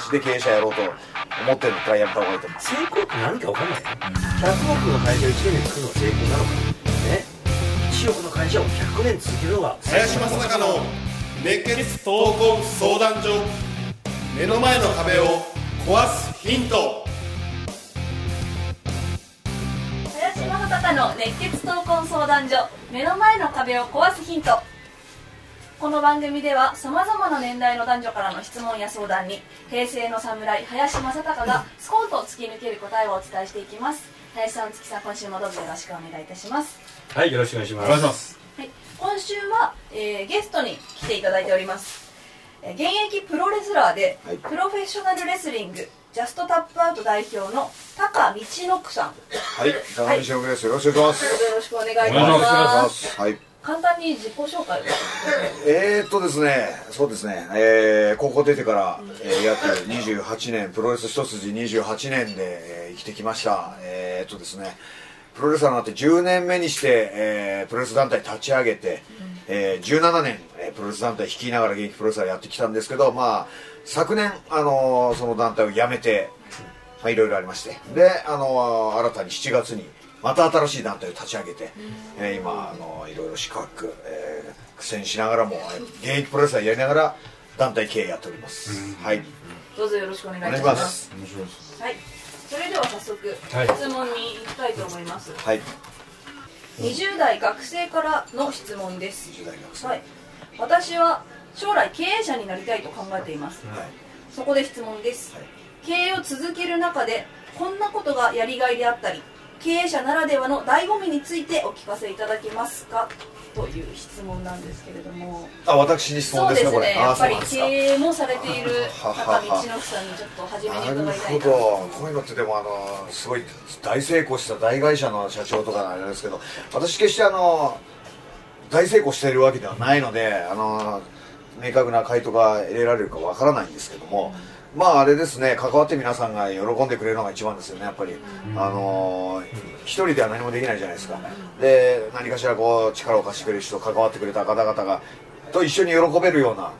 志で経営者やろうと思ってるんだったらやめた方がいいと思う。成功って何か分かんないよ100億の会社を1年で作るのが成功なのかね1億の会社を100年続けるのが林正孝の熱血闘魂相談所目の前の壁を壊すヒント林正孝の熱血闘魂相談所。目の前の壁を壊すヒントこの番組ではさまざまな年代の男女からの質問や相談に平成の侍林正孝がスコンと突き抜ける答えをお伝えしていきます。林さん月さん今週もどうぞよろしくお願いいたします。はいよろしくお願いします。お願いしますはい、今週は、えーゲストに来ていただいております。えー現役プロレスラーで、はい。プロフェッショナルレスリングジャストタップアウト代表の高道のくさん。はい。高橋翔です。よろしくお願いします。よろしくお願いいたします。はい簡単に自己紹介を。えー、っとですねそうですね。えー、高校出てから、えー、約28年プロレス一筋28年で、えー生きてきました。えー、っとですねプロレスラーになって10年目にして、えープロレス団体立ち上げて、えー17年、えープロレス団体率いながら現役プロレスラーやってきたんですけどまあ昨年、あのーその団体を辞めてまあいろいろありまして。で、あのー新たに7月にまた新しい団体を立ち上げて、えー今、あのーいろいろ資格、えー苦戦しながらもえー現役プロレスラーやりながら団体経営やっております、はい。どうぞよろしくお願いいお願いたしまします。すはい。それでは早速、はい。質問に行きたいと思います。はい。20代学生からの質問です。10代学生。はい。私は将来経営者になりたいと考えています。はい。そこで質問です、はい。経営を続ける中でこんなことがやりがいであったり経営者ならではの醍醐味についてお聞かせいただけますか？という質問なんですけれども。あ私に質問ですかこれ。そうですねやあっぱり経営もされているはは高は。道のくさんにちょっと初めに伺いたいなほど。こういうのってでもあのすごい大成功した大会社の社長とかなんですけど私決してあの大成功しているわけではないのであの明確な回答が得られるかわからないんですけども、まああれですね関わって皆さんが喜んでくれるのが一番ですよねやっぱり、あの一人では何もできないじゃないですか。で何かしらこう力を貸してくれる人関わってくれた方々がと一緒に喜べるような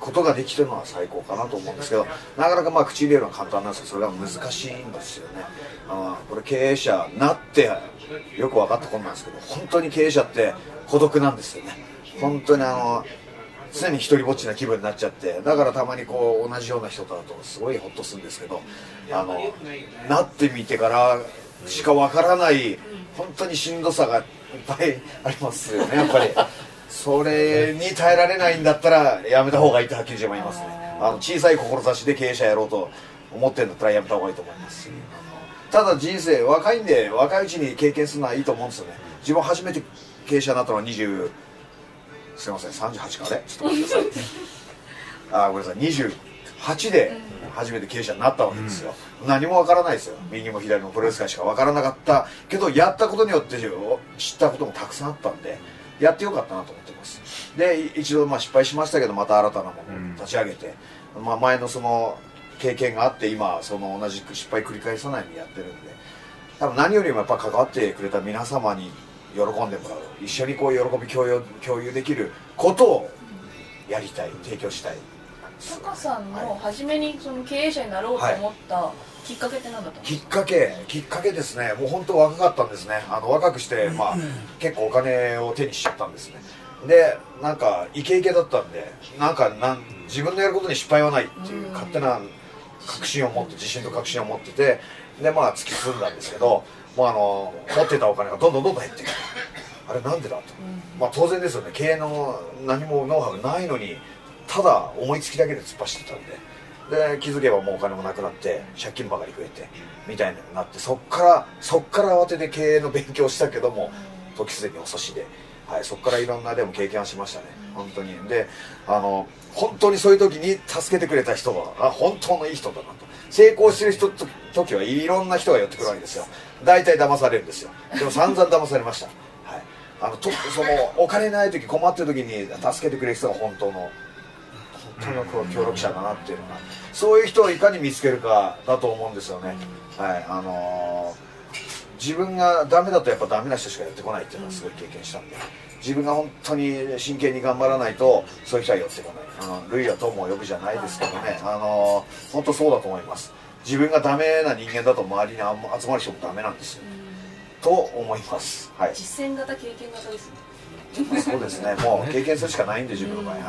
ことができてるのは最高かなと思うんですけどなかなかまあ口入れるのは簡単なんですけどそれが難しいんですよね。あのこれ経営者になってよく分かったことなんですけど本当に経営者って孤独なんですよね。本当にあの常に一人ぼっちな気分になっちゃってだからたまにこう同じような人とだとすごいホッとするんですけどあのなってみてからしか分からない本当にしんどさがいっぱいありますよねやっぱり。それに耐えられないんだったらやめた方がいいってはっきり言いますね。あの小さい志で経営者やろうと思ってるんだったらやめた方がいいと思いますただ人生若いんで若いうちに経験するのはいいと思うんですよね。自分初めて経営者になったのは20すいません38かあれちょっと待ってくださいあごめんなさい。28で初めて経営者になったわけですよ、何もわからないですよ。右も左もプロレス界しかわからなかった。けどやったことによって知ったこともたくさんあったんでやってよかったなと思ってます。で一度まあ失敗しましたけどまた新たなものを立ち上げて、まあ、前のその経験があって今その同じく失敗繰り返さないようにやってるんで多分何よりもやっぱ関わってくれた皆様に喜んでもらう。一緒にこう喜び共有共有できることをやりたい提供したい。高さんの初めにその経営者になろうと思ったきっかけって何だったの、きっかけきっかけですね。もう本当若かったんですねあの若くして、まあ、結構お金を手にしちゃったんですね。でなんかイケイケだったんでなんかなん自分のやることに失敗はないっていう勝手な確信を持って自信と確信を持っててでまあ突き進んだんですけどもうあの持ってたお金がどんどんどんどん減っていく。あれなんでだと、まあ当然ですよね。経営の何もノウハウないのにただ思いつきだけで突っ走ってたんで。で気づけばもうお金もなくなって借金ばかり増えてみたいになってそっからそっから慌てて経営の勉強したけども時すでに遅しで、はい、そっからいろんなでも経験はしましたね。本当に。であの本当にそういう時に助けてくれた人はあ本当のいい人だなと。成功してる人と時はいろんな人が寄ってくるわけですよ。大体騙されるんですよ。でも散々騙されました。はい。あのとそのお金ない時困ってる時に助けてくれる人が本当の本当の協力者だなっていうのがそういう人をいかに見つけるかだと思うんですよね、はいあのー自分がダメだとやっぱダメな人しかやってこないっていうのはすごい経験したんで自分が本当に真剣に頑張らないとそういう人は寄ってこない。あの類は友を呼ぶじゃないですけどね。あの本当そうだと思います。自分がダメな人間だと周りにあんま集まる人もダメなんですよ。と思います。はい。実践型経験型ですね。そうですね。もう経験するしかないんで自分の場合。はい。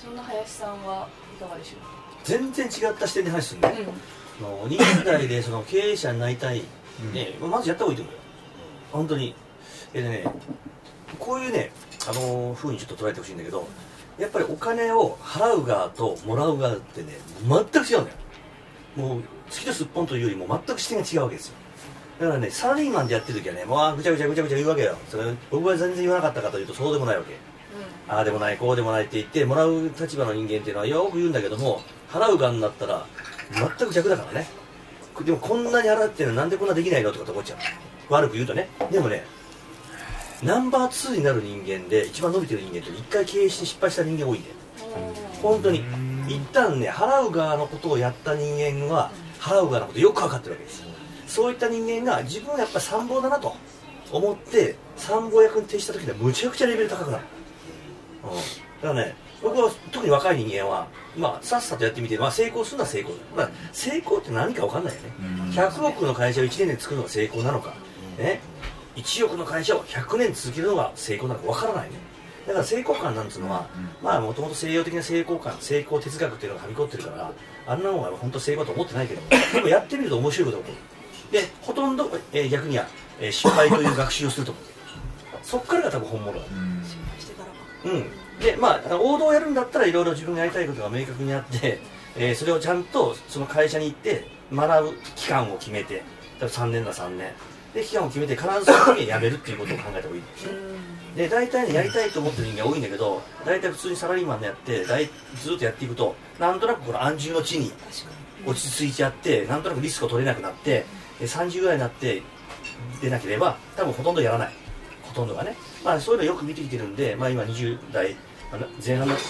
そんな林さんはいかがでしょ全然違った視点で話するね、うか、あの20代でその経営者になりたい、ね、まずやった方がいいと思うよ。本当に。えでねこういうねあの風にちょっと捉えてほしいんだけどやっぱりお金を払う側ともらう側ってね全く違うんだよ。もう月とすっぽんというよりも全く視点が違うわけですよ。だからねサラリーマンでやってる時はねもうあーぐちゃぐちゃぐちゃぐちゃ言うわけよ。それ僕は全然言わなかったかというとそうでもないわけ。ああでもないこうでもないって言ってもらう立場の人間っていうのはよく言うんだけども払う側になったら全く逆だからねでもこんなに払ってるのなんでこんなできないのとかって思っちゃう。悪く言うとね。でもねナンバー2になる人間で一番伸びてる人間って一回経営して失敗した人間多いんだよ。本当に。一旦ね払う側のことをやった人間は払う側のことよく分かってるわけですそういった人間が自分はやっぱり参謀だなと。思って参謀役に徹した時にはむちゃくちゃレベル高くなる、うん、だからね僕は特に若い人間は、まあ、さっさとやってみて、まあ、成功するのは成功。だ、まあ、成功って何か分かんないよね。100億の会社を1年で作るのが成功なのか、ね、1億の会社を100年続けるのが成功なのか分からないね。だから成功感なんつうのは、まあもともと西洋的な成功感成功哲学っていうのがはびこってるからあんなもんは本当成功だと思ってないけどでもやってみると面白いことが起こる。でほとんど、えー逆には、えー失敗という学習をすると思うそっからが多分本物だ。してからか。うん。でまあ王道をやるんだったらいろいろ自分がやりたいことが明確にあって、えーそれをちゃんとその会社に行って学ぶ期間を決めて例えば3年だ3年。で期間を決めて必ずその時に辞めるっていうことを考えた方がいい。で大体ねやりたいと思ってる人間多いんだけど大体普通にサラリーマンでやって大ずっとやっていくとなんとなくこの安住の地に落ち着いちゃってなんとなくリスクを取れなくなってで30ぐらいになって出なければ多分ほとんどやらないほとんどがね、まあ、そういうのよく見てきてるんで、まあ、今20代あの前半のね、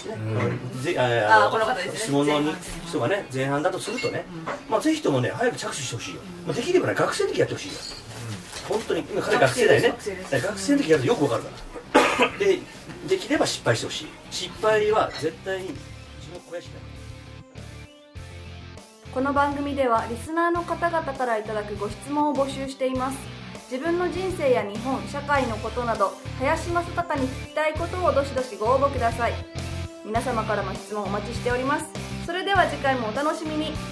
ぜああこの方ですね。質問の人がね前半だとするとね、まあ、ぜひともね早く着手してほしいよ、まあ、できればね学生の時やってほしいよ。本当に今彼学生だよね。学生です。だから学生の時やるとよくわかるから。でできれば失敗してほしい。失敗は絶対に自分を肥やしないこの番組ではリスナーの方々からいただくご質問を募集しています自分の人生や日本社会のことなど林正孝に聞きたいことをどしどしご応募ください。皆様からの質問お待ちしております。それでは次回もお楽しみに「